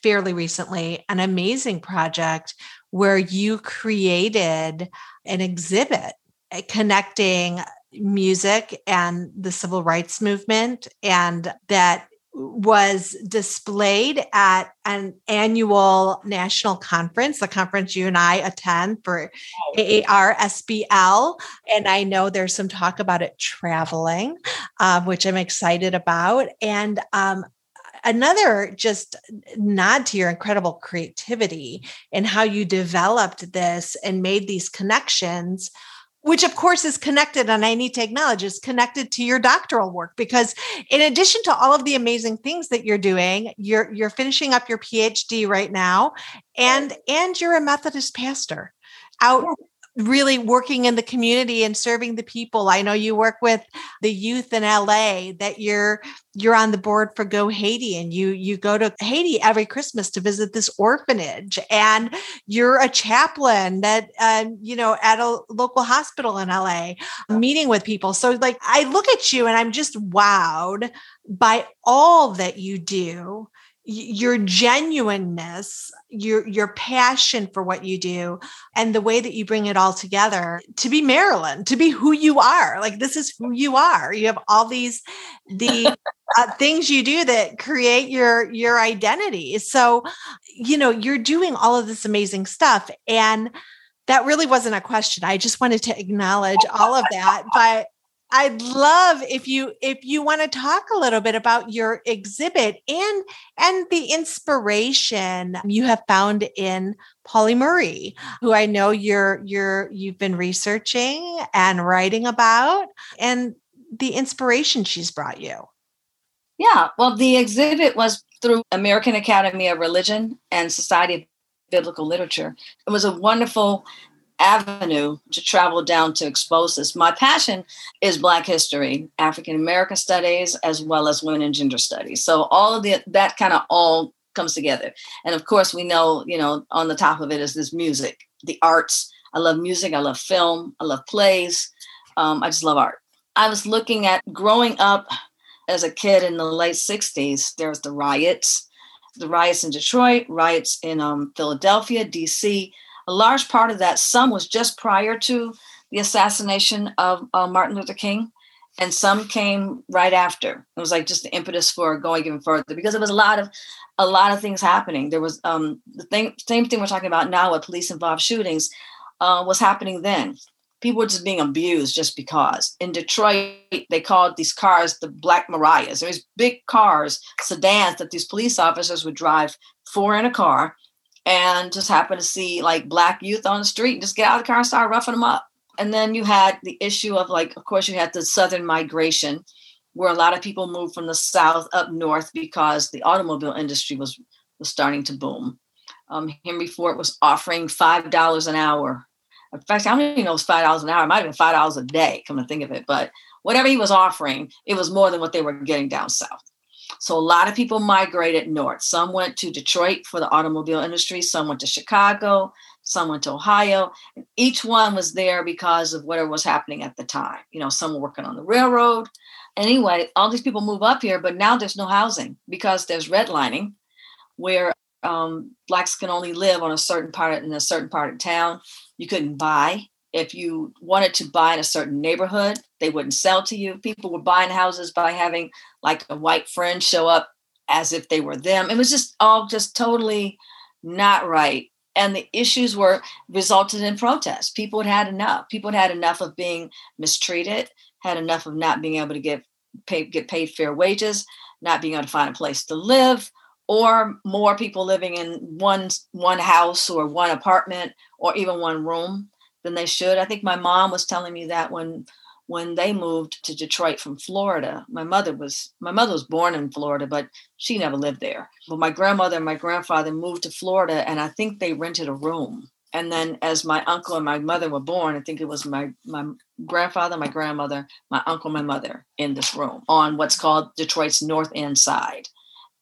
fairly recently, an amazing project where you created an exhibit uh, connecting music and the civil rights movement and that was displayed at an annual national conference, the conference you and I attend for AARSBL. And I know there's some talk about it traveling, um, which I'm excited about. And um, another just nod to your incredible creativity and how you developed this and made these connections which of course is connected and i need to acknowledge is connected to your doctoral work because in addition to all of the amazing things that you're doing you're you're finishing up your phd right now and and you're a methodist pastor. Out really working in the community and serving the people. I know you work with the youth in LA that you're you're on the board for Go Haiti and you you go to Haiti every Christmas to visit this orphanage and you're a chaplain that um, you know at a local hospital in LA meeting with people. So like I look at you and I'm just wowed by all that you do your genuineness your your passion for what you do and the way that you bring it all together to be marilyn to be who you are. Like this is who you are. You have all these the uh, things you do that create your your identity. So you know you're doing all of this amazing stuff and that really wasn't a question. I just wanted to acknowledge all of that but I'd love if you if you want to talk a little bit about your exhibit and and the inspiration you have found in Pauli Murray, who I know you're you're you've been researching and writing about and the inspiration she's brought you. Yeah, well the exhibit was through American Academy of Religion and Society of Biblical Literature. It was a wonderful avenue to travel down to expose this. My passion is Black history, African American studies, as well as women and gender studies. So all of the that kind of all comes together. And of course, we know, you know, on the top of it is this music, the arts. I love music. I love film. I love plays. Um, I just love art. I was looking at growing up as a kid in the late 60s, there was the riots, the riots in Detroit, riots in um, Philadelphia, DC a large part of that, some was just prior to the assassination of uh, Martin Luther King, and some came right after. It was like just the impetus for going even further because there was a lot of a lot of things happening. There was um, the thing, same thing we're talking about now with police involved shootings uh, was happening then. people were just being abused just because. In Detroit, they called these cars the Black Marias. There was big cars, sedans that these police officers would drive four in a car and just happen to see like black youth on the street and just get out of the car and start roughing them up. And then you had the issue of like, of course, you had the southern migration where a lot of people moved from the south up north because the automobile industry was was starting to boom. Um, Henry Ford was offering five dollars an hour. In fact, I don't even know it was five dollars an hour. It might have been five dollars a day. Come to think of it, but whatever he was offering, it was more than what they were getting down south. So a lot of people migrated north. Some went to Detroit for the automobile industry. Some went to Chicago. Some went to Ohio. And each one was there because of whatever was happening at the time. You know, some were working on the railroad. Anyway, all these people move up here, but now there's no housing because there's redlining, where um, blacks can only live on a certain part in a certain part of town. You couldn't buy if you wanted to buy in a certain neighborhood. They wouldn't sell to you. People were buying houses by having like a white friend show up as if they were them. It was just all just totally not right. And the issues were resulted in protests. People had had enough. People had had enough of being mistreated, had enough of not being able to get paid, get paid fair wages, not being able to find a place to live, or more people living in one one house or one apartment or even one room than they should. I think my mom was telling me that when when they moved to Detroit from Florida. My mother was my mother was born in Florida, but she never lived there. But my grandmother and my grandfather moved to Florida, and I think they rented a room. And then, as my uncle and my mother were born, I think it was my my grandfather, my grandmother, my uncle, my mother in this room on what's called Detroit's North End side.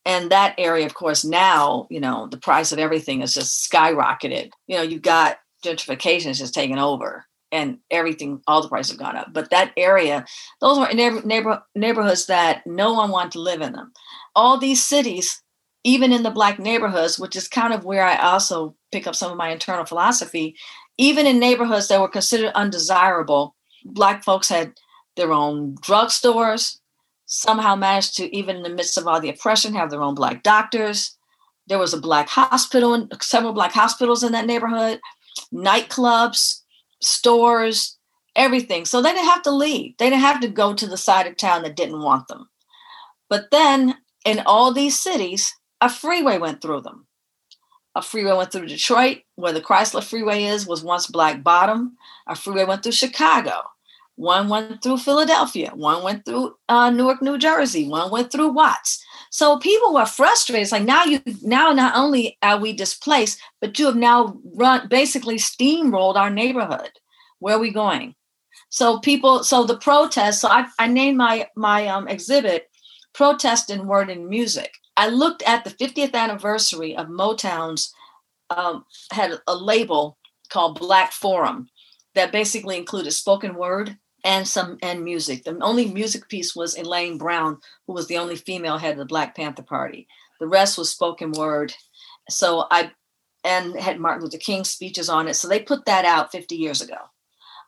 And that area, of course, now you know the price of everything has just skyrocketed. You know, you've got gentrification is just taking over and everything, all the prices have gone up. But that area, those were neighbor, neighbor, neighborhoods that no one wanted to live in them. All these cities, even in the black neighborhoods, which is kind of where I also pick up some of my internal philosophy, even in neighborhoods that were considered undesirable, black folks had their own drugstores, somehow managed to, even in the midst of all the oppression, have their own black doctors. There was a black hospital, several black hospitals in that neighborhood nightclubs, stores, everything. So they didn't have to leave. They didn't have to go to the side of town that didn't want them. But then in all these cities, a freeway went through them. A freeway went through Detroit, where the Chrysler Freeway is, was once Black Bottom. A freeway went through Chicago. One went through Philadelphia. One went through uh, Newark, New Jersey. One went through Watts. So people were frustrated. It's like now you now not only are we displaced, but you have now run basically steamrolled our neighborhood. Where are we going? So people, so the protest. So I, I named my my um, exhibit "Protest in Word and Music." I looked at the 50th anniversary of Motown's um, had a label called Black Forum that basically included spoken word and some and music. The only music piece was Elaine Brown, who was the only female head of the Black Panther Party. The rest was spoken word. So I and had Martin Luther King speeches on it. So they put that out 50 years ago.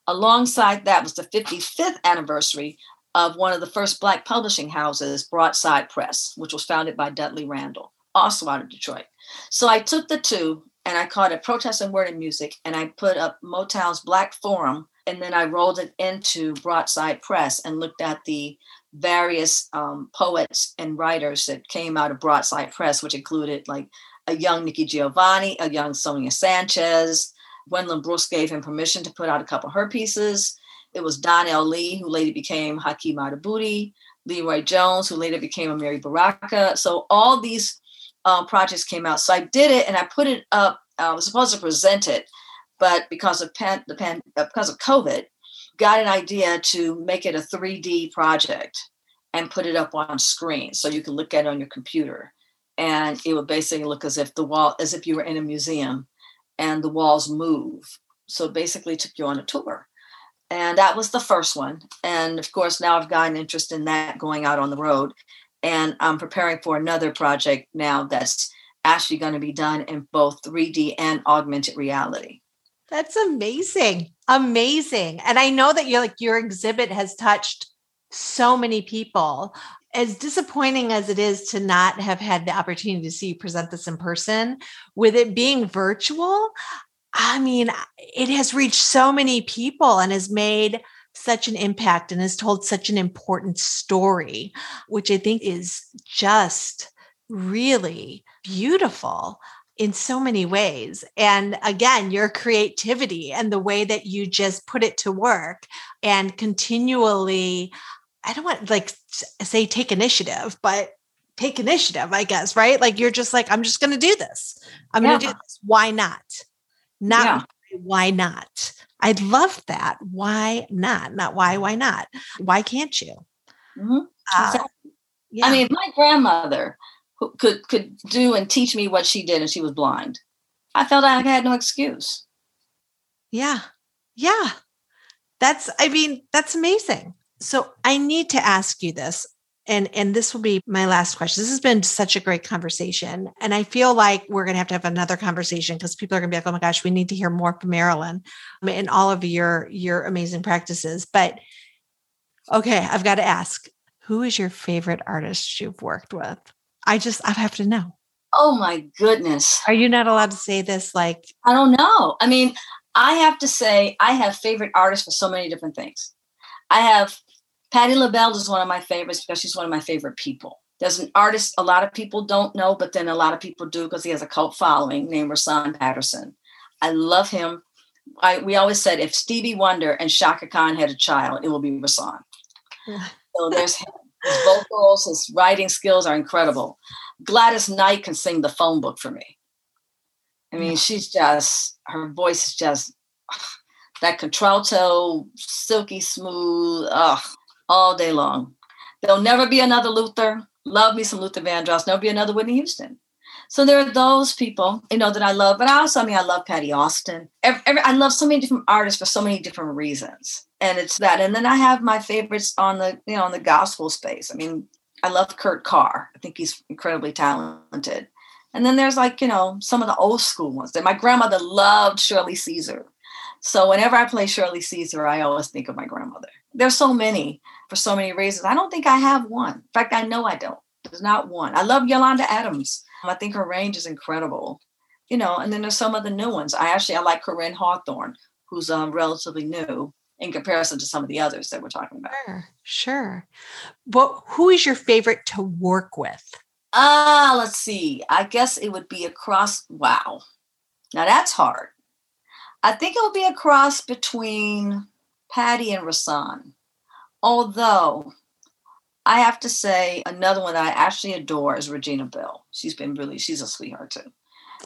Alongside that was the 55th anniversary of one of the first Black publishing houses, Broadside Press, which was founded by Dudley Randall, also out of Detroit. So I took the two and I called it Protest and Word and Music, and I put up Motown's Black Forum and then I rolled it into Broadside Press and looked at the various um, poets and writers that came out of Broadside Press, which included like a young Nikki Giovanni, a young Sonia Sanchez. Gwendolyn Brooks gave him permission to put out a couple of her pieces. It was Don L. Lee, who later became Haki Madhubuti, LeRoi Jones, who later became Amiri Baraka. So all these uh, projects came out. So I did it and I put it up. I was supposed to present it but because of pan, the pan, uh, because of COVID, got an idea to make it a 3D project and put it up on screen so you can look at it on your computer, and it would basically look as if the wall, as if you were in a museum, and the walls move. So basically, took you on a tour. And that was the first one. And of course, now I've got an interest in that going out on the road. And I'm preparing for another project now that's actually going to be done in both 3D and augmented reality. That's amazing. Amazing. And I know that you're like your exhibit has touched so many people. As disappointing as it is to not have had the opportunity to see you present this in person, with it being virtual, I mean, it has reached so many people and has made such an impact and has told such an important story, which I think is just really beautiful in so many ways. And again, your creativity and the way that you just put it to work and continually, I don't want like say take initiative, but take initiative, I guess, right? Like you're just like, I'm just going to do this. I'm going to do this. Why not? Not yeah. why not? I love that. Why not? Not why, why not? Why can't you? Mm-hmm. Uh, exactly. yeah. I mean, my grandmother could could do and teach me what she did, and she was blind. I felt I had no excuse. Yeah, yeah, that's. I mean, that's amazing. So I need to ask you this and and this will be my last question this has been such a great conversation and i feel like we're going to have to have another conversation because people are going to be like oh my gosh we need to hear more from marilyn and all of your your amazing practices but okay i've got to ask who is your favorite artist you've worked with i just i have to know oh my goodness are you not allowed to say this like i don't know i mean i have to say i have favorite artists for so many different things i have Patti LaBelle is one of my favorites because she's one of my favorite people. There's an artist a lot of people don't know, but then a lot of people do because he has a cult following named Rahsaan Patterson. I love him. I, we always said if Stevie Wonder and Chaka Khan had a child, it will be Rahsaan. so there's his vocals, his writing skills are incredible. Gladys Knight can sing the phone book for me. I mean, she's just her voice is just that contralto, silky smooth. Ugh, all day long. There'll never be another Luther. Love me some Luther Vandross. There'll be another Whitney Houston. So there are those people, you know, that I love. But I also, I mean, I love Patti Austin. Every, every, I love so many different artists for so many different reasons. And it's that. And then I have my favorites on the, you know, on the gospel space. I mean, I love Kurt Carr. I think he's incredibly talented. And then there's like, you know, some of the old school ones that my grandmother loved Shirley Caesar. So whenever I play Shirley Caesar, I always think of my grandmother. There's so many for so many reasons. I don't think I have one. In fact, I know I don't. There's not one. I love Yolanda Adams. I think her range is incredible. You know, and then there's some of the new ones. I actually I like Koryn Hawthorne, who's um, relatively new in comparison to some of the others that we're talking about. Sure, sure. But who is your favorite to work with? Ah, uh, let's see. I guess it would be across. Wow, now that's hard. I think it would be a cross between Patti and Rahsaan. Although I have to say another one that I actually adore is Regina Belle. She's been really, she's a sweetheart too.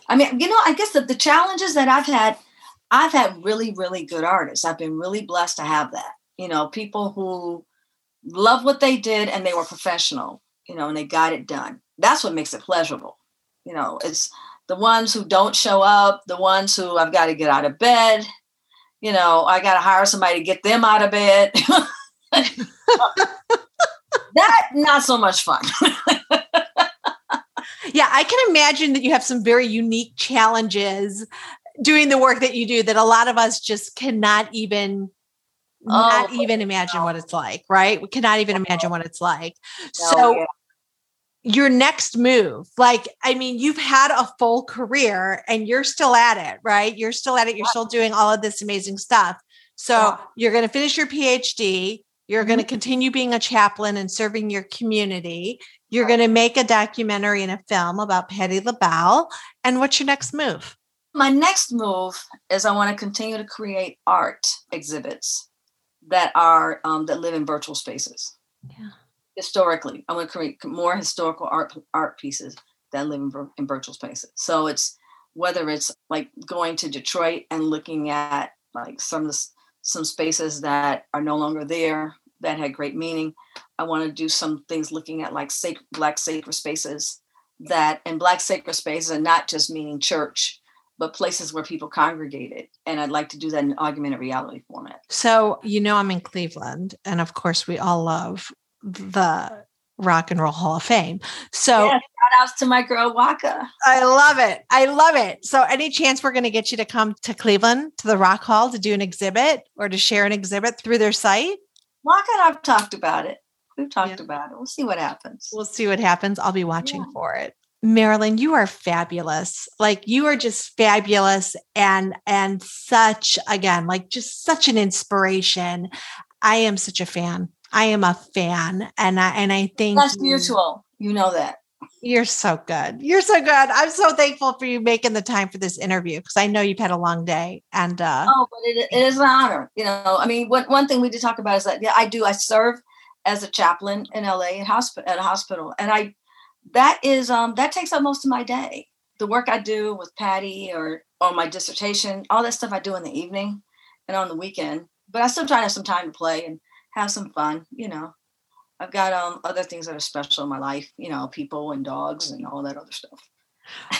I mean, you know, I guess that the challenges that I've had, I've had really, really good artists. I've been really blessed to have that. You know, people who love what they did and they were professional, you know, and they got it done. That's what makes it pleasurable. You know, it's the ones who don't show up, the ones who I've got to get out of bed. You know, I got to hire somebody to get them out of bed. that not so much fun. yeah, I can imagine that you have some very unique challenges doing the work that you do that a lot of us just cannot even oh, not even imagine no. what it's like, right? We cannot even imagine what it's like. No, so yeah your next move like i mean you've had a full career and you're still at it right you're still at it you're still doing all of this amazing stuff so yeah. you're going to finish your phd you're mm-hmm. going to continue being a chaplain and serving your community you're going to make a documentary and a film about patti labelle and what's your next move my next move is i want to continue to create art exhibits that are um, that live in virtual spaces yeah historically. I want to create more historical art art pieces that live in, in virtual spaces. So it's whether it's like going to Detroit and looking at like some some spaces that are no longer there that had great meaning. I want to do some things looking at like sacred, black sacred spaces that and black sacred spaces are not just meaning church but places where people congregated. And I'd like to do that in augmented reality format. So, you know, I'm in Cleveland, and of course, we all love the Rock and Roll Hall of Fame. So yeah, shout outs to my girl Waka. I love it. I love it. So any chance we're going to get you to come to Cleveland to the Rock Hall to do an exhibit or to share an exhibit through their site? Waka and I've talked about it. We've talked yeah. about it. We'll see what happens. We'll see what happens. I'll be watching yeah. for it. Marilyn, you are fabulous. Like you are just fabulous and and such again, like just such an inspiration. I am such a fan. I am a fan and I and I think that's mutual. You know that. You're so good. You're so good. I'm so thankful for you making the time for this interview because I know you've had a long day. And uh, oh, but it, it is an honor. You know, I mean, one one thing we did talk about is that yeah, I do. I serve as a chaplain in LA at hospital at a hospital, and I that is um that takes up most of my day. The work I do with Patti or on my dissertation, all that stuff I do in the evening and on the weekend. But I still try to have some time to play and have some fun. You know. I've got um other things that are special in my life, you know, people and dogs and all that other stuff.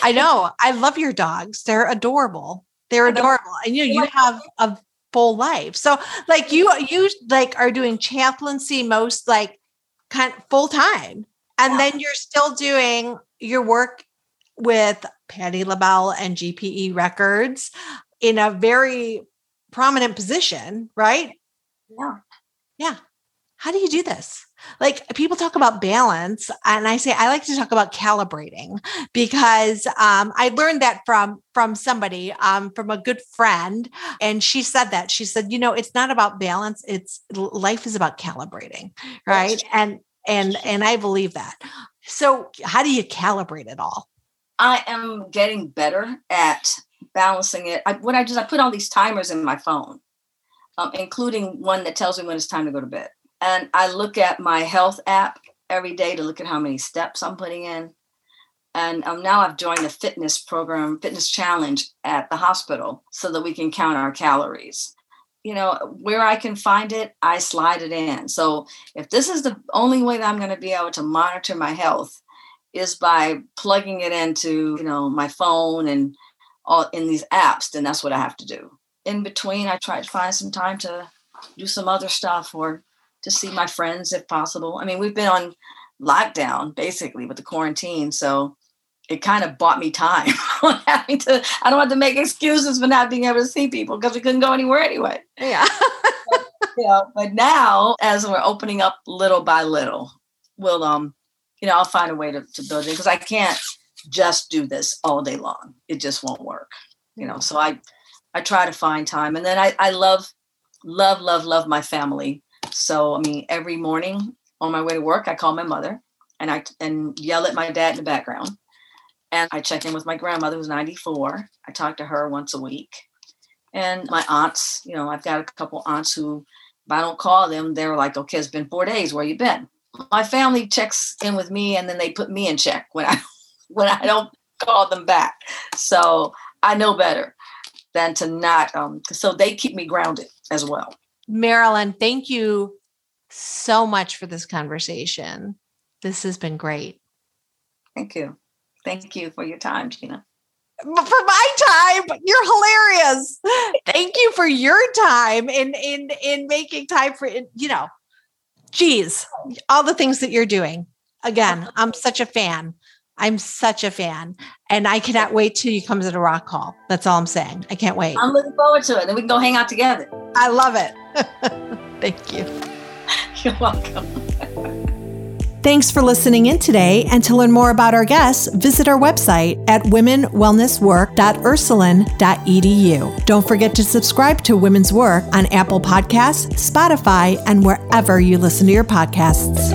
I know. I love your dogs. They're adorable. They're adorable. And you know, you have a full life. So like you you like are doing chaplaincy most like kind of full time. And yeah. then you're still doing your work with Patti LaBelle and GPE Records in a very prominent position, right? Yeah. Yeah. How do you do this? like people talk about balance and i say i like to talk about calibrating because um, i learned that from from somebody um, from a good friend and she said that she said you know it's not about balance it's life is about calibrating right and and and i believe that so how do you calibrate it all i am getting better at balancing it I, what i just i put all these timers in my phone um, including one that tells me when it's time to go to bed and I look at my health app every day to look at how many steps I'm putting in. And um, now I've joined a fitness program, fitness challenge at the hospital so that we can count our calories. You know, where I can find it, I slide it in. So if this is the only way that I'm going to be able to monitor my health is by plugging it into, you know, my phone and all in these apps, then that's what I have to do. In between, I try to find some time to do some other stuff or to see my friends if possible. I mean, we've been on lockdown basically with the quarantine, so it kind of bought me time having to. I don't have to make excuses for not being able to see people because we couldn't go anywhere anyway. Yeah. but, you know, but now as we're opening up little by little, we'll um, you know, I'll find a way to, to build it because I can't just do this all day long. It just won't work. You know, so I I try to find time, and then I I love love love love my family so, I mean, every morning on my way to work, I call my mother and I and yell at my dad in the background. And I check in with my grandmother who's 94. I talk to her once a week. And my aunts, you know, I've got a couple aunts who if I don't call them, they're like, okay, it's been four days. Where you been? My family checks in with me and then they put me in check when I when I don't call them back. So I know better than to not um so they keep me grounded as well. Marilyn, thank you so much for this conversation. This has been great. Thank you. Thank you for your time, Gina. For my time, you're hilarious. Thank you for your time in in in making time for you know, geez, all the things that you're doing. Again, I'm such a fan. I'm such a fan. And I cannot wait till you come to the rock hall. That's all I'm saying. I can't wait. I'm looking forward to it. Then we can go hang out together. I love it. Thank you. You're welcome. Thanks for listening in today. And to learn more about our guests, visit our website at womenwellnesswork.ursuline.edu. Don't forget to subscribe to Women's Work on Apple Podcasts, Spotify, and wherever you listen to your podcasts.